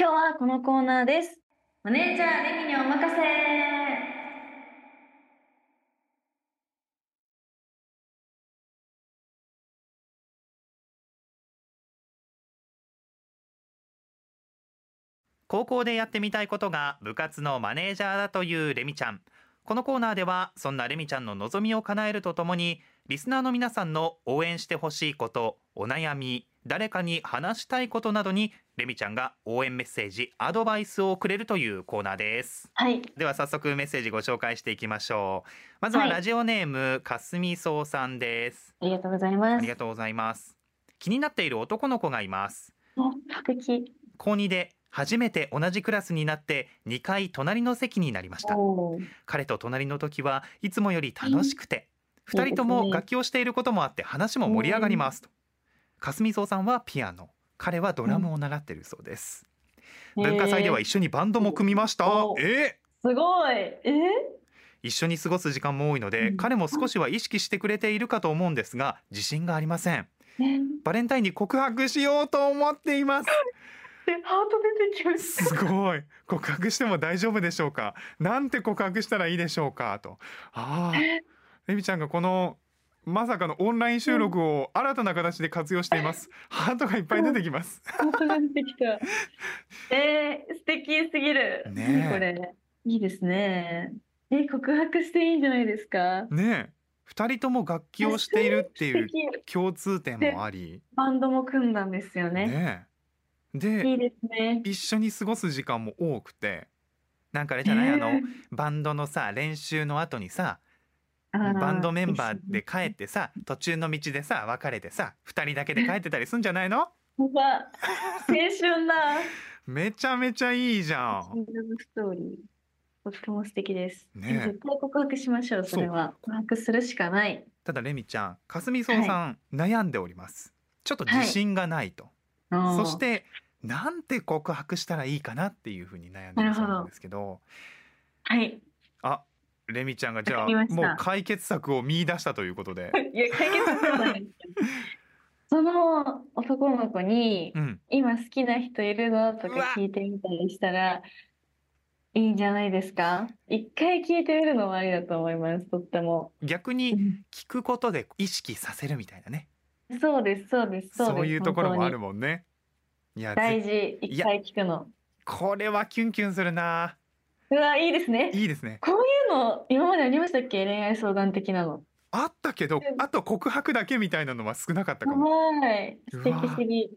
今日はこのコーナーです。マネージャーレミにお任せ。高校でやってみたいことが部活のマネージャーだというレミちゃんこのコーナーではそんなレミちゃんの望みを叶えるとともにリスナーの皆さんの応援してほしいことお悩み誰かに話したいことなどにレミちゃんが応援メッセージアドバイスをくれるというコーナーです。はい。では早速メッセージご紹介していきましょう。まずははい。ラジオネームかすみそうさんです。ありがとうございます。あり。がとうございます。気になっている男の子がいます。お素敵。高2で初めて同じクラスになって2回隣の席になりました。彼と隣の時はいつもより楽しくてうん。2人とも楽器をしていることもあって話も盛り上がりますと。かすみそうさんはピアノ彼はドラムを習っているそうです。文化祭ではえー一緒にバンドも組みました。おえ？すごい。え？ー一緒に過ごす時間も多いのでうん。彼も少しは意識してくれているかと思うんですが自信がありません。ねバレンタインに告白しようと思っています。でハート出てきました。すごい。告白しても大丈夫でしょうか？なんて告白したらいいでしょうか？と。ああレミちゃんがこのまさかのオンライン収録を新たな形で活用していますハートがいっぱい出てきますハートが出てきた。えー、素敵すぎる。ねこれ。いいですね。え、告白していいんじゃないですか？ねえ二人とも楽器をしているっていう共通点もありバンドも組んだんですよね。ねえでいいですね。一緒に過ごす時間も多くてなんかあれじゃない、あのえーバンドのさ練習の後にさバンドメンバーで帰ってさ途中の道でさ別れてさ二人だけで帰ってたりすんじゃないの？青春だ。めちゃめちゃいいじゃん。シングルストーリー。とっても素敵です。ねえ。絶対告白しましょう。それは。告白するしかない。ただレミちゃんかすみそうさん、悩んでおります。ちょっと自信がないと、そしあー。てなんて告白したらいいかなっていうふうに悩んでるそうなんですけど。はい。あレミちゃんがじゃあもう解決策を見出したということで いや解決ではないですけど。その男の子にうん今好きな人いるの？とか聞いてみたりしたらいいんじゃないですか？一回聞いてみるのもありだと思います。とっても。逆に聞くことで意識させるみたいなねそうです、そうです、そうです。そういうところもある本もんねいや大ぜ事。一回聞くの。これはキュンキュンするなうわ、いいですね。いいですねこういうの今までありましたっけ？恋愛相談的なの。あったけどあと告白だけみたいなのは少なかったかもはい。素敵すぎ。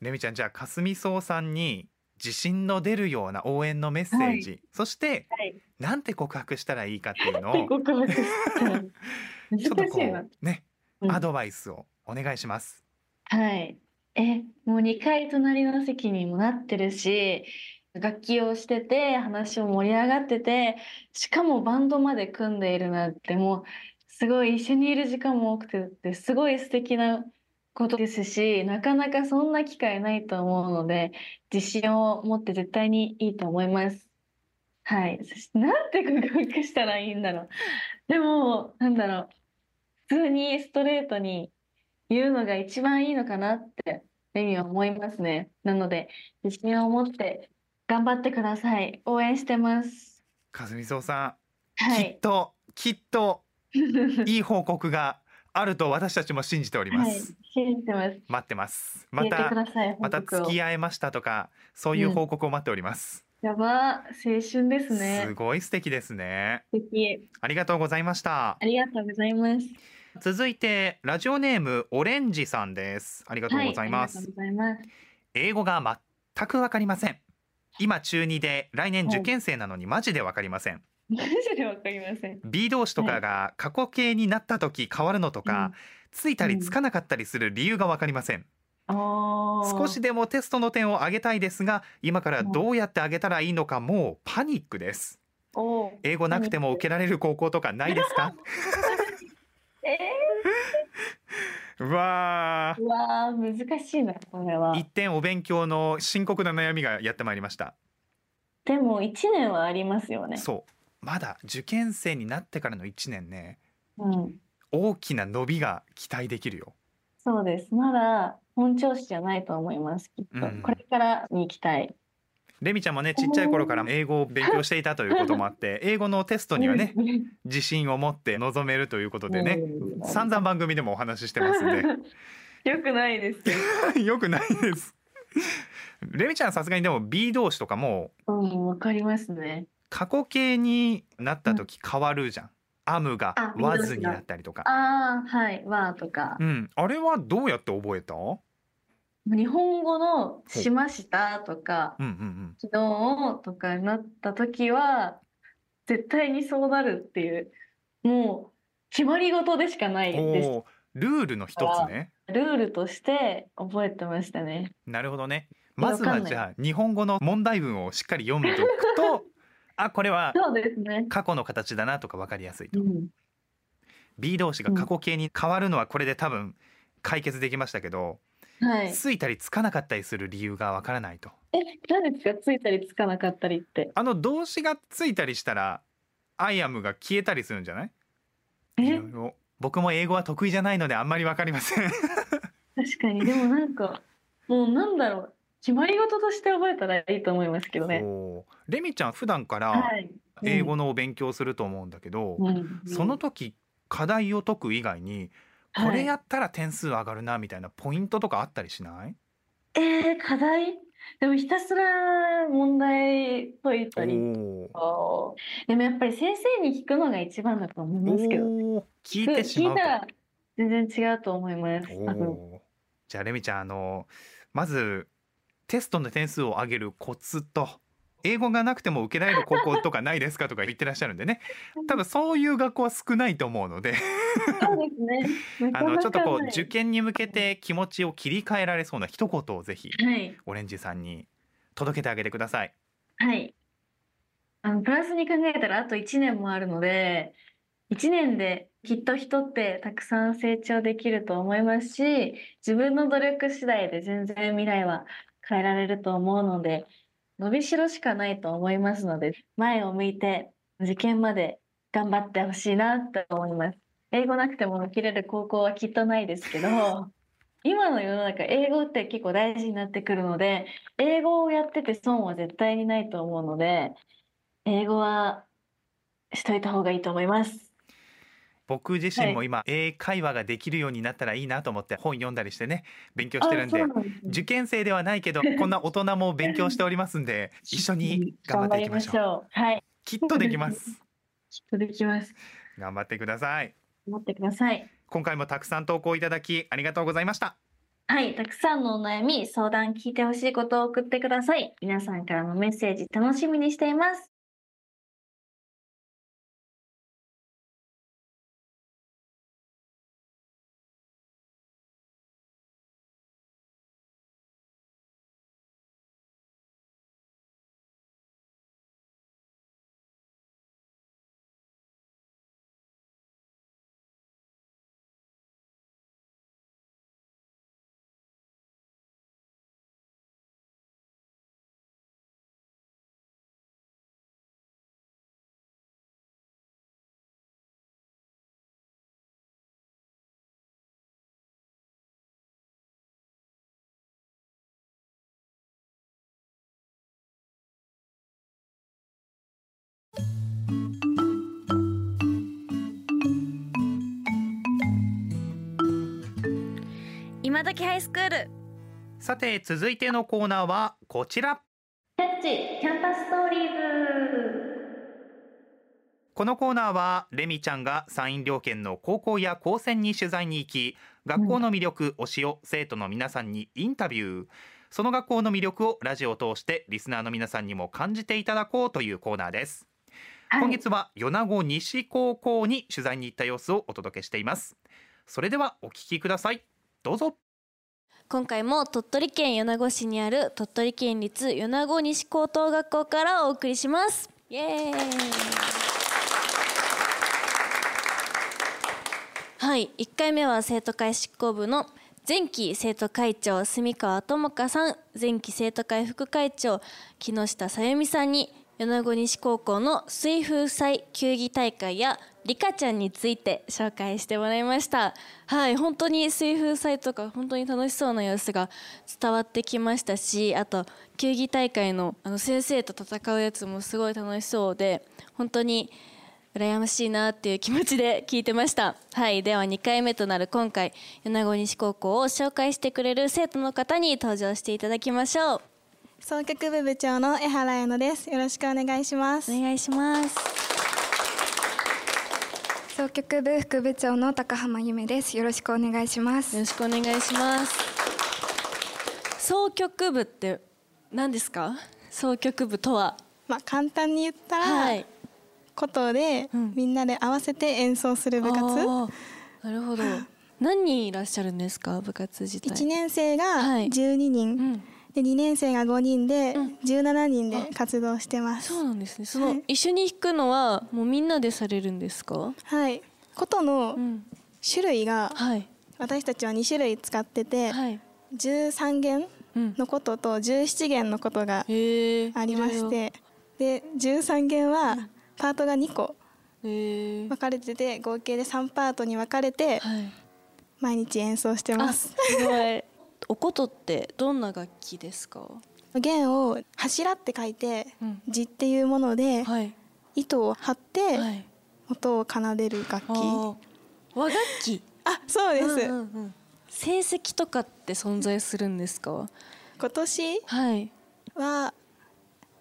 レミちゃんじゃあかすみそうさんに自信の出るような応援のメッセージ、そしてはい。なんて告白したらいいかっていうのを告白したら ちょっとこ難しいな。うね、うんアドバイスをお願いします。はい。え、もう2回隣の席にもなってるし、楽器をしてて、話も盛り上がってて、しかもバンドまで組んでいるなんて、もう、すごい一緒にいる時間も多くてって、すごい素敵なことですし、なかなかそんな機会ないと思うので、自信を持って絶対にいいと思います。はい。そして、なんて告白したらいいんだろう。でも、なんだろう。普通にストレートに言うのが一番いいのかなってレミは思いますね。なので、自信を持って頑張ってください。応援してます。かすみそうさん、きっはい。ときっと いい報告があると私たちも信じておりまはいす。。信じてます。待ってます。また。また付き合えましたとかそういう報告を待っております。やば、青春ですねす。ごい素敵ですね。素敵。ありがとうございましたあ。りがとうございます。続いてラジオネームオレンジさんです。ありがとうございます。はい、ありがとうございます。英語が全くわかりません。今中2で来年受験生なのにマジでわかりません。マジでわかりません。B 動詞とかが過去形になった時変わるのとか、ついたりつかなかったりする理由がわかりません。あー少しでもテストの点を上げたいですが、今からどうやって上げたらいいのかもうパニックです。英語なくても受けられる高校とかないですか？えうわー、うわー、難しいな、これはー。一点お勉強の深刻な悩みがやってまいりました。でも、一年はありますよね。そう。まだ受験生になってからの1年ね、うん。大きな伸びが期待できるよ。そうです。まだ本調子じゃないと思います、きっと。うんこれからに行きたい。レミちゃんもねちっちゃい頃から英語を勉強していたということもあって英語のテストにはね自信を持って臨めるということでね散々番組でもお話ししてますんで。よくないですよ。くないです。レミちゃんさすがにでも B 動詞とかもうんわかりますね。過去形になった時変わるじゃん、アムがあ B 動詞 was になったりとか。ああはい。わーとか。うん。あれはどうやって覚えた？日本語のしましたとかうんうん昨日とかになった時は絶対にそうなるっていうもう決まり事でしかなうんいです。ルールの一つね。ルールとして覚えてましたね。なるほどね。まずはじゃあ日本語の問題文をしっかり読んでおくと あこれは過去の形だなとか分かりやすいうとん。B 動詞が過去形に変わるのはこれで多分解決できましたけど、はい。ついたりつかなかったりする理由がわからないと。え何ですか？ついたりつかなかったりって。あの動詞がついたりしたら「I am」が消えたりするんじゃない？いえ？ろいろ僕も英語は得意じゃないのであんまりわかりません。確かに。でもなんかもうなんだろう。決まり事として覚えたらいいと思いますけどね。レミちゃん普段からはい。英語のお勉強すると思うんだけど、うん。その時課題を解く以外にこれやったら点数上がるなみたいなポイントとかあったりしない、えー、課題？でもひたすら問題解いたりとか。でもやっぱり先生に聞くのが一番だと思いますけど聞いてしまうと。聞いたら全然違うと思います。じゃあレミちゃんあのまずテストの点数を上げるコツと英語がなくても受けられる高校とかないですかとか言ってらっしゃるんでね。多分そういう学校は少ないと思うので。そうですね。なあのちょっとこう受験に向けて気持ちを切り替えられそうな一言をぜひはい。オレンジさんに届けてあげてください。はい。あのプラスに考えたらあと1年もあるので1年できっと人ってたくさん成長できると思いますし自分の努力次第で全然未来は変えられると思うので伸びしろしかないと思いますので前を向いて受験まで頑張ってほしいなと思います英語なくても受けれる高校はきっとないですけど 今の世の中英語って結構大事になってくるので英語をやってて損は絶対にないと思うので英語はしといた方がいいと思います。僕自身も今、英会話ができるようになったらいいなと思って本読んだりしてね勉強してるんで受験生ではないけどこんな大人も勉強しておりますんで 一緒に頑張っていきましょう頑張りましょう。はい、きっとできます きっとできます。頑張ってください頑張ってください。今回もたくさん投稿いただきありがとうございましたはい、たくさんのお悩み、相談聞いてほしいことを送ってください。皆さんからのメッセージ楽しみにしています。今時ハイスクール。さて続いてのコーナーはこちら。キャッチ、キャンパスストーリーズ。このコーナーはレミちゃんが山陰両県の高校や高専に取材に行き学校の魅力、推しを生徒の皆さんにインタビュー。その学校の魅力をラジオを通してリスナーの皆さんにも感じていただこうというコーナーです、はい。今月は米子西高校に取材に行った様子をお届けしています。それではお聞きくださいどうぞ。今回も鳥取県米子市にある鳥取県立米子西高等学校からお送りします。イエーイ。はい1回目は生徒会執行部の前期生徒会長住川智香さん。前期生徒会副会長木下さゆみさんに米子西高校の水風祭球技大会やリカちゃんについて紹介してもらいました。はい本当に水風祭とか本当に楽しそうな様子が伝わってきましたしあと球技大会のあの先生と戦うやつもすごい楽しそうで本当に羨ましいなっていう気持ちで聞いてました。はいでは2回目となる今回米子西高校を紹介してくれる生徒の方に登場していただきましょう。総局部部長の江原彩乃です。よろしくお願いします。お願いします。総局部副部長の高浜ゆめです。よろしくお願いします。よ。ろしくお願いします。総局部って何ですか？総局部とは？まあ簡単に言ったら、はい。ことで、うん。みんなで合わせて演奏する部活。なるほど。何人いらっしゃるんですか？部活自体。1年生がはい。12人、うんで2年生が5人で、うん。17人で活動してます。そうなんですね。そのはい。一緒に弾くのはもうみんなでされるんですか？はい。琴のうん。種類がはい。私たちは2種類使ってて、はい。13弦うん。のことと17弦のことがありまして、で13弦はパートが2個分かれてて合計で3パートに分かれてはい。毎日演奏してあます。す。ごいお琴ってどんな楽器ですか？弦を柱って書いてうん。字っていうものではい。糸を張ってはい。音を奏でる楽器。和楽器？あ、そうです。うんうんうん。成績とかって存在するんですか？今年？はい。は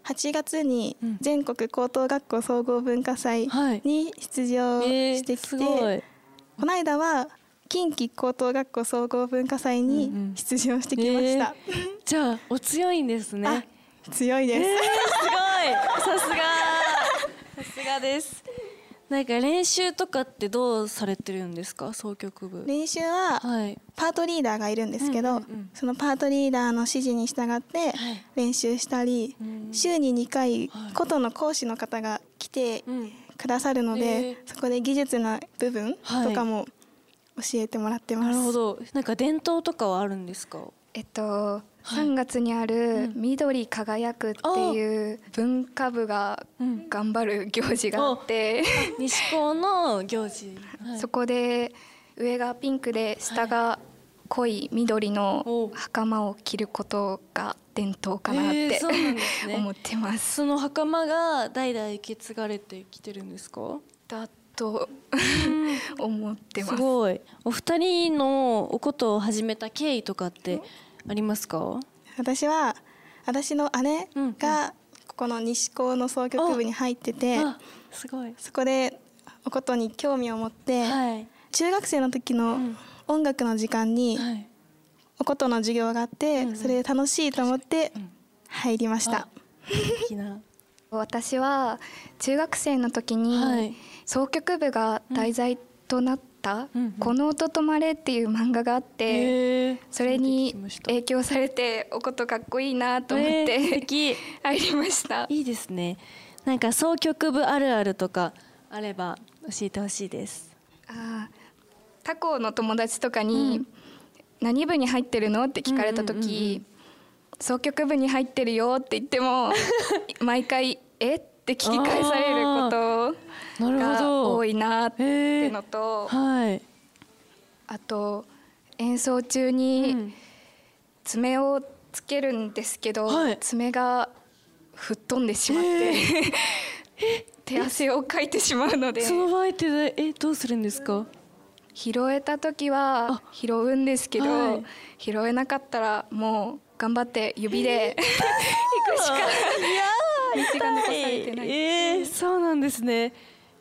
8月にうん。全国高等学校総合文化祭はい。に出場してきて、すごい。この間は近畿高等学校総合文化祭に出場してきました。じゃあお強いんですね。あ強いです。すごい。さすが。さすがです。なんか練習とかってどうされてるんですか？総曲部。練習ははい。パートリーダーがいるんですけど、うんうんうん。そのパートリーダーの指示に従ってはい。練習したり、うん。週に2回はい琴の講師の方が来てうんくださるので、そこで技術の部分とかも教えてもらってます。なるほど。なんか伝統とかはあるんですか？えっと、3月にある緑輝くっていう文化部がうん。頑張る行事があって、西高の行事、はい。そこで上がピンクで下が濃い緑お。の袴を着ることが伝統かなって思ってます。その袴が代々受け継がれてきてるんですか？だと思ってます。す。ごい。お二人のおことを始めた経緯とかってありますか？私は私の姉がここの西高の総曲部に入ってて、あすごい。そこでおことに興味を持って、はい。中学生の時のうん。音楽の時間にはい。おことの授業があって、うんうん。それで楽しいと思ってうん。入りました。あ。素敵な私は中学生の時に、はい。総曲部が題材となったうんうん「この音止まれ」っていう漫画があって、それに影響されておことかっこいいなと思って敵。入りました。いいですね。なんか総曲部あるあるとかあれば教えてほしいです。あー他校の友達とかに、うん。何部に入ってるのって聞かれた時、うんうんうんうん総曲部に入ってるよって言っても 毎回「え？っ?」て聞き返されることがど。多いなってのと、はい。あと演奏中うにん。爪をつけるんですけど、はい。爪が吹っ飛んでしまって、手汗をかいてしまうので。その場合ってえどうするんですか？拾えた時は拾うんですけど、はい。拾えなかったらもう頑張って指で。行くしか。道が残されてない。えー、そうなんですね。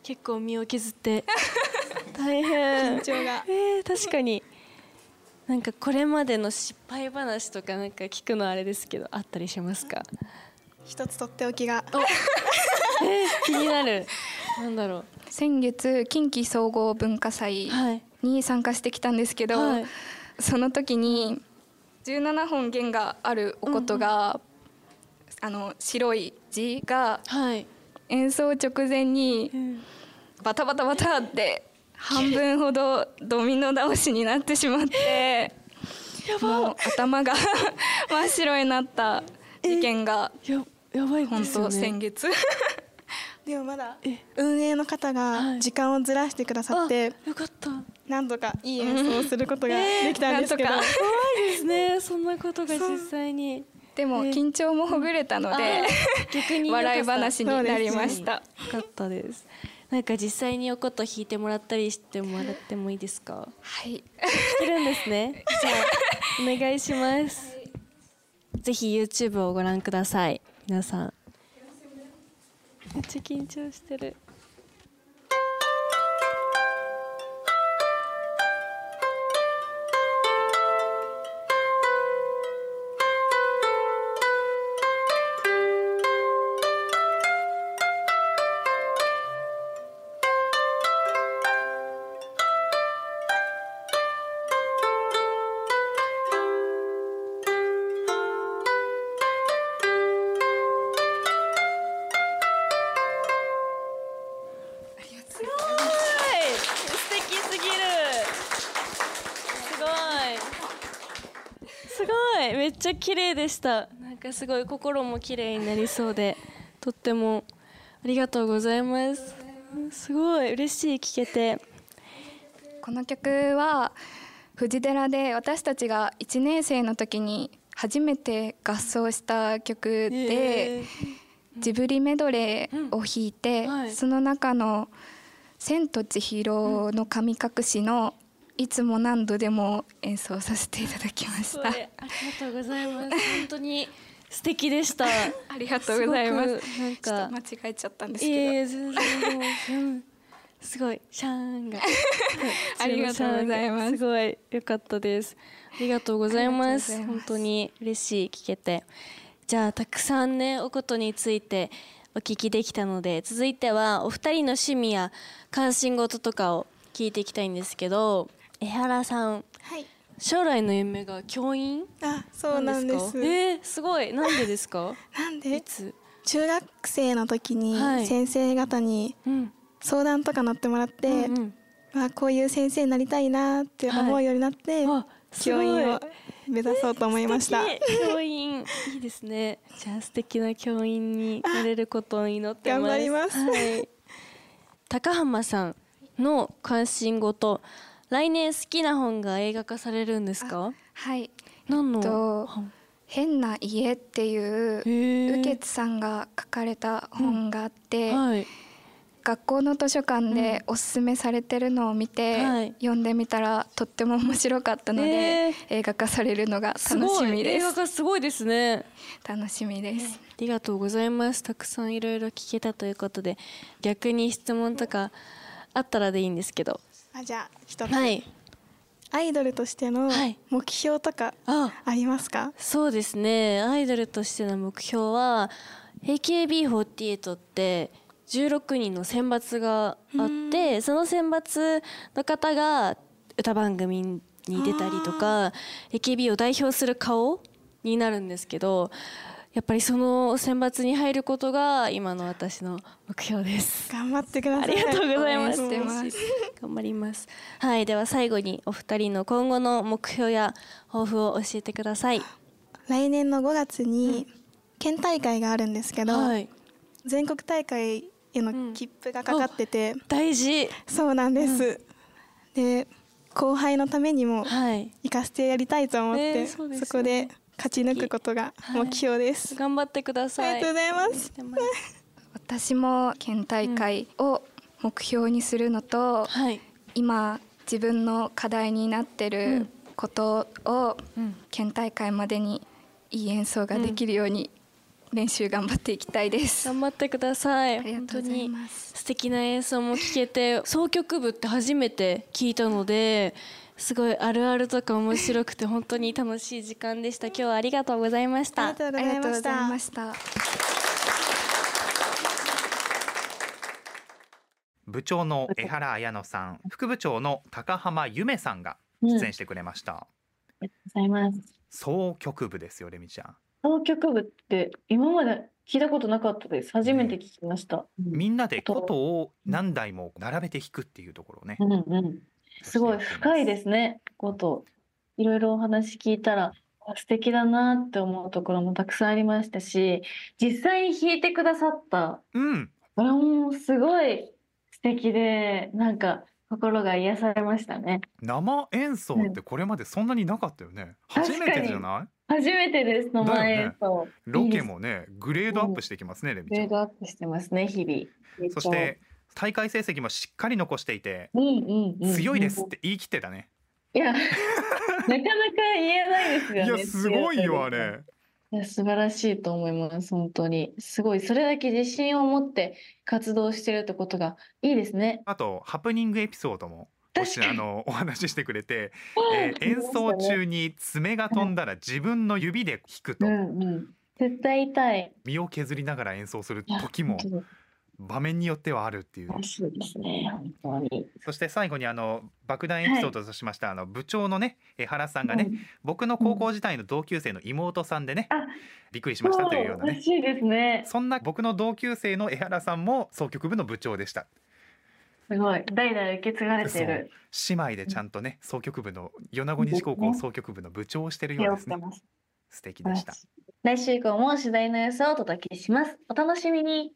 結構身を削って。大変。緊張が。えー、確かに。なんかこれまでの失敗話とかなんか聞くのあれですけどあったりしますか？一つとっておきが。えー、気になる。なんだろ先月近畿総合文化祭に参加してきたんですけど、はい。その時に17本弦があるおことが、あの白い字がはい、演奏直前にうん。バタバタバタって半分ほどドミノ倒しになってしまって もう頭が 真っ白になった事件がややばい本当先月でもまだえ。運営の方はい。が時間をずらしてくださって、あよかった。何度かいい演奏をすることができたんですけど、なんとか。ですね。そんなことが実際に。でもえ緊張もほぐれたので逆に笑い話になりました。よかったです。なんか実際におこと弾いてもらったりしてもらってもいいですか？はい。弾けるんですね。じゃあお願いします。ぜひ YouTube をご覧ください。皆さんめっちゃ緊張してる。めっちゃ綺麗でした。なんかすごい心も綺麗になりそうで とってもありがとうございます。すごい嬉しい聞けて。この曲は藤寺で私たちが1年生の時に初めて合奏した曲で、えージブリメドレーを弾いて、その中の「千と千尋の神隠し」の「いつも何度でも」演奏させていただきました。ありがとうございます。本当に素敵でした。ありがとうございます。なんか。と間違えちゃったんですいけど、えいえ全然もううんすごいシャーンが。ありがとうございます。すごい良かったです。ありがとうございます。ます。本当に嬉しい聞けて。じゃあたくさんねおことについてお聞きできたので続いてはお二人の趣味や関心事とかを聞いていきたいんですけど江原さんはい。将来の夢が教員？あそうなんです。か？えー、すごい。なんでですか？なんで？いつ？中学生の時にはい。先生方にうん。相談とか乗ってもらって、うんうん。まあ、こういう先生になりたいなって思うようになって、あすごい。教員を目指そうと思いました素敵。教員いいですね。じゃあ素敵な教員になれることを祈ってます。頑張ります。はい、高浜さんの関心事来年好きな本が映画化されるんですか？はい。何のと本「変な家」っていうへー雨月さんが書かれた本があって、はい。学校の図書館でおすすめされてるのを見て、はい。読んでみたらとっても面白かったので、え。ー映画化されるのが楽しみです。映画化すごいですね。楽しみです、ありがとうございます。たくさんいろいろ聞けたということで逆に質問とかあったらでいいんですけどあじゃあ一つ、はい。アイドルとしてのはい。目標とかあ。ありますか、そうですね。アイドルとしての目標は AKB48 って16人の選抜があってその選抜の方が歌番組に出たりとか AKB を代表する顔になるんですけどやっぱりその選抜に入ることが今の私の目標です。頑張ってくださいありがとうございます。頑張ります。はい、では最後にお二人の今後の目標や抱負を教えてください。来年の5月に県大会があるんですけど、はい、全国大会への切符がかかってて、大事。そうなんです、で後輩のためにもはい、行かせてやりたいと思って、えーそねそこで勝ち抜くことが目標です、頑張ってくだあさい。りがとうございます。私も県大会を目標にするのと、はい、今自分の課題になってることをうん、県大会までにいい演奏ができるように練習頑張っていきたいです、頑張ってください。ありが本当とうございにます。素敵な演奏も聞けて、総曲部って初めて聞いたので。すごいあるあるとか面白くて本当に楽しい時間でした。今日はありがとうございました。ありがとうございました部長の江原綾乃さん副部長の高浜由美さんが出演してくれました、ありがとうございます。総曲部ですよレミちゃん総曲部って今まで聞いたことなかったです。初めて聞きました。みんなで琴を何台も並べて弾くっていうところをね、うんうん。すごい深いですね。こといろいろお話聞いたら素敵だなって思うところもたくさんありましたし、実際に弾いてくださった、うん。これもすごい素敵で、なんか心が癒されましたね。生演奏ってこれまでそんなになかったよね。初確かにめてじゃない？初めてです、生演奏。ロケもねグレードアップしてきますねレミちゃん。グレードアップしてますね、日々。そして大会成績もしっかり残していて強いですって言い切ってたねいや、なかなか言えないですよね。いやすごいよあれいや素晴らしいと思います、本当に。すごい、それだけ自信を持って活動してるってことがいいですね。あとハプニングエピソードもあのお話ししてくれて、えー演奏中に爪が飛んだら自分の指で弾くとうんうん。絶対痛い。身を削りながら演奏する時も場面によってはあるっていう。らしいですね、本当に。そして最後にあの爆弾エピソードとしました、あの部長のね江原さんがね、うん。僕の高校時代の同級生の妹さんでね、あびっくりしましたというようなね。らしいですね。そんな僕の同級生の江原さんも総局部の部長でした。すごい、代々受け継がれてる。姉妹でちゃんとね総局部の米子西高校総局部の部長をしてる手ようですね。素敵でした。来週以降も次第の様子をお届けします。お楽しみに。